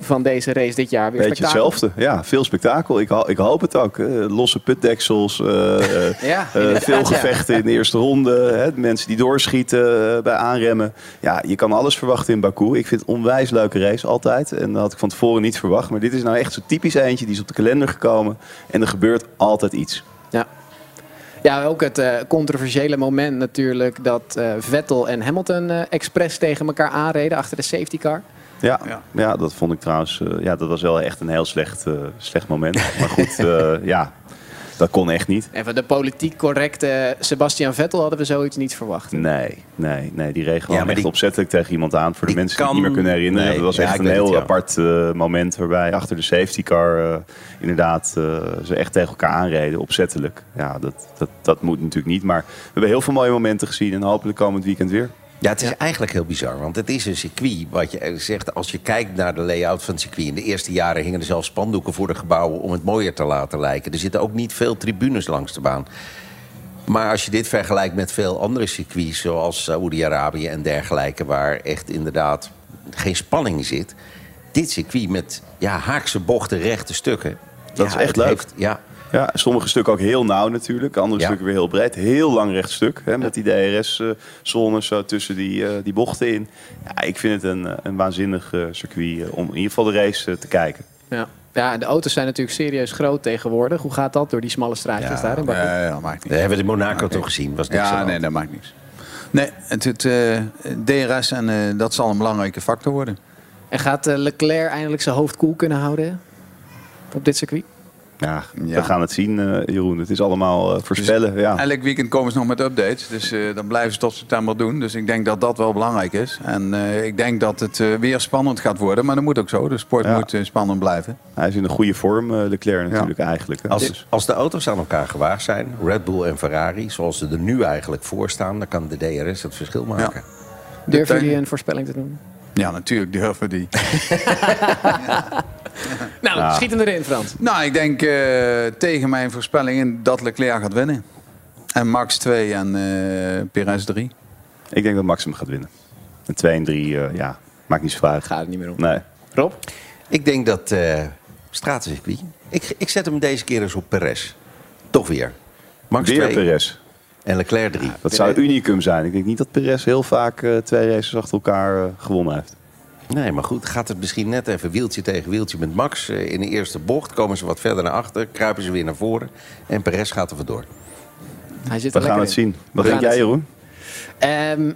van deze race dit jaar? Weer Beetje spektakel? hetzelfde. Ja, veel spektakel. Ik, ho- ik hoop het ook. hè. Losse putdeksels. eh, eh, Ja, eh, veel ja. gevechten in de eerste ronde. Hè, mensen die doorschieten eh, bij aanremmen. Ja, je kan alles verwachten in Baku. Ik vind het een onwijs leuke race altijd. En dat had ik van tevoren niet verwacht. Maar dit is nou echt zo typisch eentje. Die is op de kalender gekomen. En er gebeurt altijd iets. Ja. Ja, ook het eh, controversiële moment natuurlijk dat eh, Vettel en Hamilton eh, expres tegen elkaar aanreden achter de safety car. Ja, Ja. ja. dat vond ik trouwens. eh, ja, dat was wel echt een heel slecht, eh, slecht moment. Maar goed, eh, ja, dat kon echt niet. En van de politiek correcte Sebastian Vettel hadden we zoiets niet verwacht. Nee, nee, nee. Die reed gewoon Ja, echt die- opzettelijk tegen iemand aan. Voor de die mensen die het niet meer kunnen herinneren. Nee, dat was ja, echt een heel het, ja. apart eh, moment waarbij achter de safety car inderdaad eh, ze echt tegen elkaar aanreden. Opzettelijk. Ja, dat, dat, dat moet natuurlijk niet. Maar we hebben heel veel mooie momenten gezien. En hopelijk komend weekend weer. Ja, het is eigenlijk heel bizar. Want het is een circuit. Wat je zegt, als je kijkt naar de layout van het circuit. In de eerste jaren hingen er zelfs spandoeken voor de gebouwen. om het mooier te laten lijken. Er zitten ook niet veel tribunes langs de baan. Maar als je dit vergelijkt met veel andere circuits. zoals Saoedi-Arabië en dergelijke. waar echt inderdaad geen spanning zit. Dit circuit met ja, haakse bochten, rechte stukken. Dat ja, is echt leuk. heeft- ja, Ja, sommige stukken ook heel nauw natuurlijk. Andere Ja. stukken weer heel breed. Heel lang recht stuk. Hè, met die DRS-zones zo tussen die, eh, die bochten in. Ja, ik vind het een, eh, een waanzinnig eh, circuit eh, om in ieder geval de race eh, te kijken. Ja. ja, de auto's zijn natuurlijk serieus groot tegenwoordig. Hoe gaat dat door die smalle straatjes Ja, daar in Baku? Ja, ja, maakt niet. dat hebben we in Monaco toch gezien. Was Ja, de nee, dat maakt niks. Nee, het, het eh, DRS en eh, dat zal een belangrijke factor worden. En gaat eh, Leclerc eindelijk zijn hoofd koel kunnen houden op dit circuit? Ja, Ja. we gaan het zien, eh, Jeroen. Het is allemaal eh, voorspellen. ja. Elk weekend komen ze nog met updates. Dus eh dat blijven ze tot september doen. Dus ik denk dat dat wel belangrijk is. En eh, ik denk dat het eh, weer spannend gaat worden. Maar dat moet ook zo. De sport Ja. moet spannend blijven. Hij is in een goede vorm, eh, Leclerc natuurlijk eigenlijk. hè. Als, Dus- als de auto's aan elkaar gewaagd zijn, Red Bull en Ferrari, zoals ze er nu eigenlijk voor staan, dan kan de DRS het verschil maken. Durven De- jullie een voorspelling te doen? Ja, natuurlijk durven die. Nou, Ja. schiet hem erin, Frans. nou, ik denk eh, tegen mijn voorspellingen dat Leclerc gaat winnen. En Max 2 en eh Perez 3. Ik denk dat Max hem gaat winnen. En 2 en 3, ja, maakt niet uit. Gaat het niet meer om. Nee. Rob? Ik denk dat eh stratencircuit. Ik, ik zet hem deze keer eens op Perez. Toch weer. Max Weer 2 Perez. en Leclerc 3. Dat zou unicum zijn. Ik denk niet dat Perez heel vaak eh, twee races achter elkaar eh, gewonnen heeft. Nee, maar goed, gaat het misschien net even wieltje tegen wieltje met Max. eh, in de eerste bocht komen ze wat verder naar achter, kruipen ze weer naar voren. En Perez gaat er vandoor. Hij zit We gaan het in. zien. Wat denk jij, Jeroen? Ehm,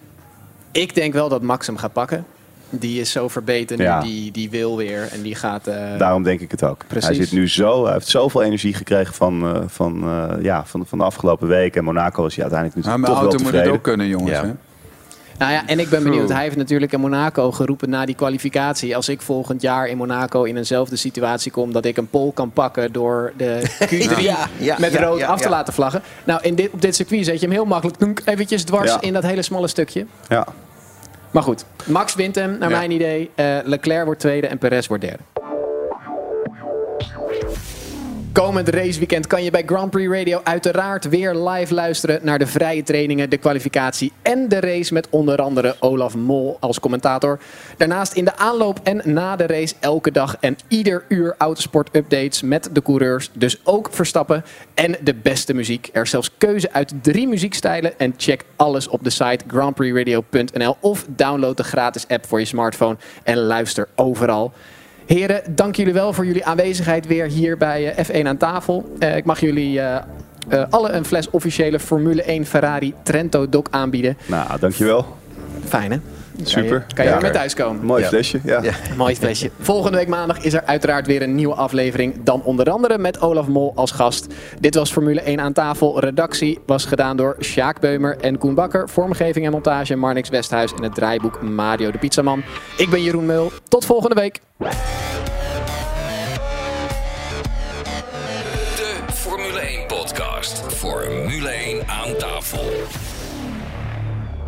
ik denk wel dat Max hem gaat pakken. Die is zo verbeterd nu, Ja. die, die wil weer en die gaat... eh, Daarom denk ik het ook. Precies. Hij zit nu zo, hij heeft zoveel energie gekregen van, eh, van, eh, ja, van, van de afgelopen week. En Monaco was hij uiteindelijk Maar natuurlijk mijn toch wel auto moet het tevreden. ook kunnen, jongens. Ja. Hè? Nou ja, en ik ben benieuwd. Hij heeft natuurlijk in Monaco geroepen na die kwalificatie. Als ik volgend jaar in Monaco in eenzelfde situatie kom... dat ik een pol kan pakken door de Q3 Ja, ja, met ja, rood af te laten vlaggen. Nou, in dit, op dit circuit zet je hem heel makkelijk eventjes dwars in dat hele smalle stukje. Ja. Maar goed, Max wint hem, naar mijn idee. Eh, Leclerc wordt tweede en Perez wordt derde. Komend raceweekend kan je bij Grand Prix Radio uiteraard weer live luisteren naar de vrije trainingen, de kwalificatie en de race met onder andere Olaf Mol als commentator. Daarnaast in de aanloop en na de race elke dag en ieder uur autosport updates met de coureurs, dus ook Verstappen en de beste muziek. Er is zelfs keuze uit drie muziekstijlen en check alles op de site grandprixradio.nl of download de gratis app voor je smartphone en luister overal. Heren, dank jullie wel voor jullie aanwezigheid weer hier bij eh, F1 aan tafel. Eh, ik mag jullie eh alle een fles officiële Formule 1 Ferrari Trento Doc aanbieden. Nou, dankjewel. Fijn hè? Kan Super. je, kan je Ja. weer mee thuiskomen. Mooi Ja. flesje. Ja. Ja. Mooi flesje. Volgende week maandag is er uiteraard weer een nieuwe aflevering. Dan onder andere met Olaf Mol als gast. Dit was Formule 1 aan tafel. Redactie was gedaan door Sjaak Beumer en Koen Bakker. Vormgeving en montage Marnix Westhuis. En het draaiboek Mario de Pizzaman. Ik ben Jeroen Meul. Tot volgende week. De Formule 1 podcast. Formule 1 aan tafel.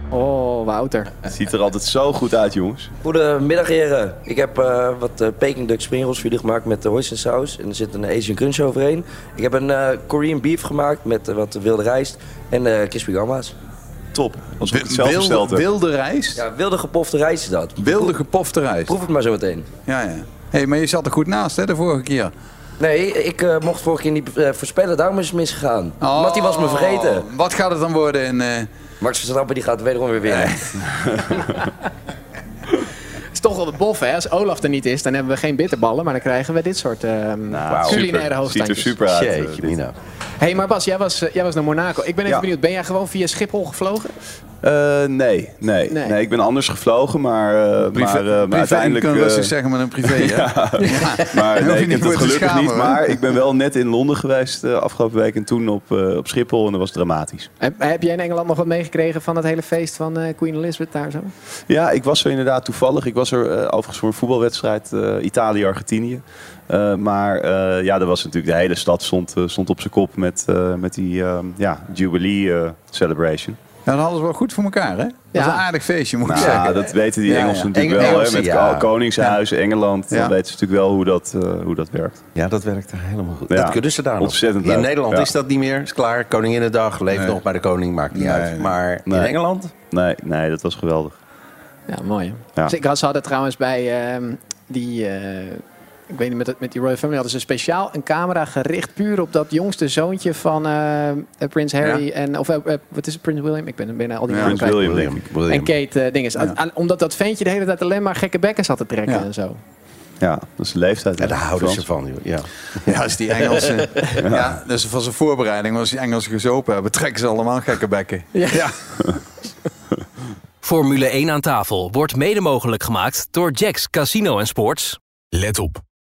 Oh, Wouter. Het ziet er altijd zo goed uit, jongens. Goedemiddag heren. Ik heb eh, wat eh, Peking Duck springrolls voor jullie gemaakt met de oyster saus. En er zit een Asian crunch overheen. Ik heb een eh, Korean beef gemaakt met wat wilde rijst en eh crispy gamba's. Top. Alsof ik het zelf Wilde, rijst? Ja, wilde gepofte rijst is dat. Wilde gepofte rijst? Proef het maar zo meteen. Ja, ja. hey, maar je zat er goed naast, hè, de vorige keer. Nee, ik eh, mocht vorige keer niet eh, voorspellen, daarom is het misgegaan. Oh, Mattie was me vergeten. Wat gaat het dan worden in... eh, Max Verstappen die gaat wederom weer winnen. Het is toch wel de bof, hè? Als Olaf er niet is, dan hebben we geen bitterballen. Maar dan krijgen we dit soort ehm Nou, culinaire super. Ziet er hoogstandjes. super uit. eh, Jeetje, dit. Mina. hey, maar Bas, jij was, eh, jij was naar Monaco. Ik ben even Ja. benieuwd. Ben jij gewoon via Schiphol gevlogen? Eh, nee, nee, Nee. nee. Ik ben anders gevlogen, maar, eh, privé, maar, eh, maar privé, uiteindelijk... Je kan rustig zeggen met een privé, hè? Maar nee, ik heb het te gelukkig schamen, niet. hoor. Maar ik ben wel net in Londen geweest eh, afgelopen week en toen op, eh, op Schiphol en dat was dramatisch. Heb, heb jij in Engeland nog wat meegekregen van het hele feest van eh, Queen Elizabeth daar zo? Ja, ik was er inderdaad toevallig. Ik was er eh, overigens voor een voetbalwedstrijd eh, Italië-Argentinië. Eh, maar eh, ja, er was natuurlijk de hele stad stond, stond op zijn kop met, eh, met die eh, ja, Jubilee celebration. Ja, dat hadden ze wel goed voor elkaar, hè? Dat Ja. was een aardig feestje, moet ik Nou, zeggen. dat weten die Engelsen ja. natuurlijk wel. Hè, met ja. Ko- Koningshuis, Engeland. Ja. Dan weten ze natuurlijk wel hoe dat, eh, hoe dat werkt. Ja, dat werkt helemaal goed. Ja. Dat kunnen ze daar nog. Ontzettend in. Nederland Ja. is dat niet meer. Is klaar. Koninginnedag. Leeft Nee. nog bij de koning. Maakt niet Nee, uit. nee. Maar in. Engeland? Nee, nee, dat was geweldig. Ja, mooi. hè? Ja. Dus ik had, ze hadden trouwens bij ehm, die... eh, ik weet niet, met, het- met die Royal Family hadden ze speciaal een camera gericht puur op dat jongste zoontje van eh, eh, Prins Harry en of eh, wat is het, Prins William? Ik ben bijna al die Ja, namen Prins. William. William. En Kate dinges. Ja. Aan- Omdat dat ventje de hele tijd alleen maar gekke bekken zat te trekken Ja. en zo. Ja, dat is de leeftijd. Ja, daar houden ze van. joh. Ja. Ja, als die Engelsen... ja. dus van zijn voorbereiding, als die Engelsen gezopen hebben, trekken ze allemaal gekke bekken. Ja. Formule 1 aan tafel wordt mede mogelijk gemaakt door Jacks Casino en Sports. Let op.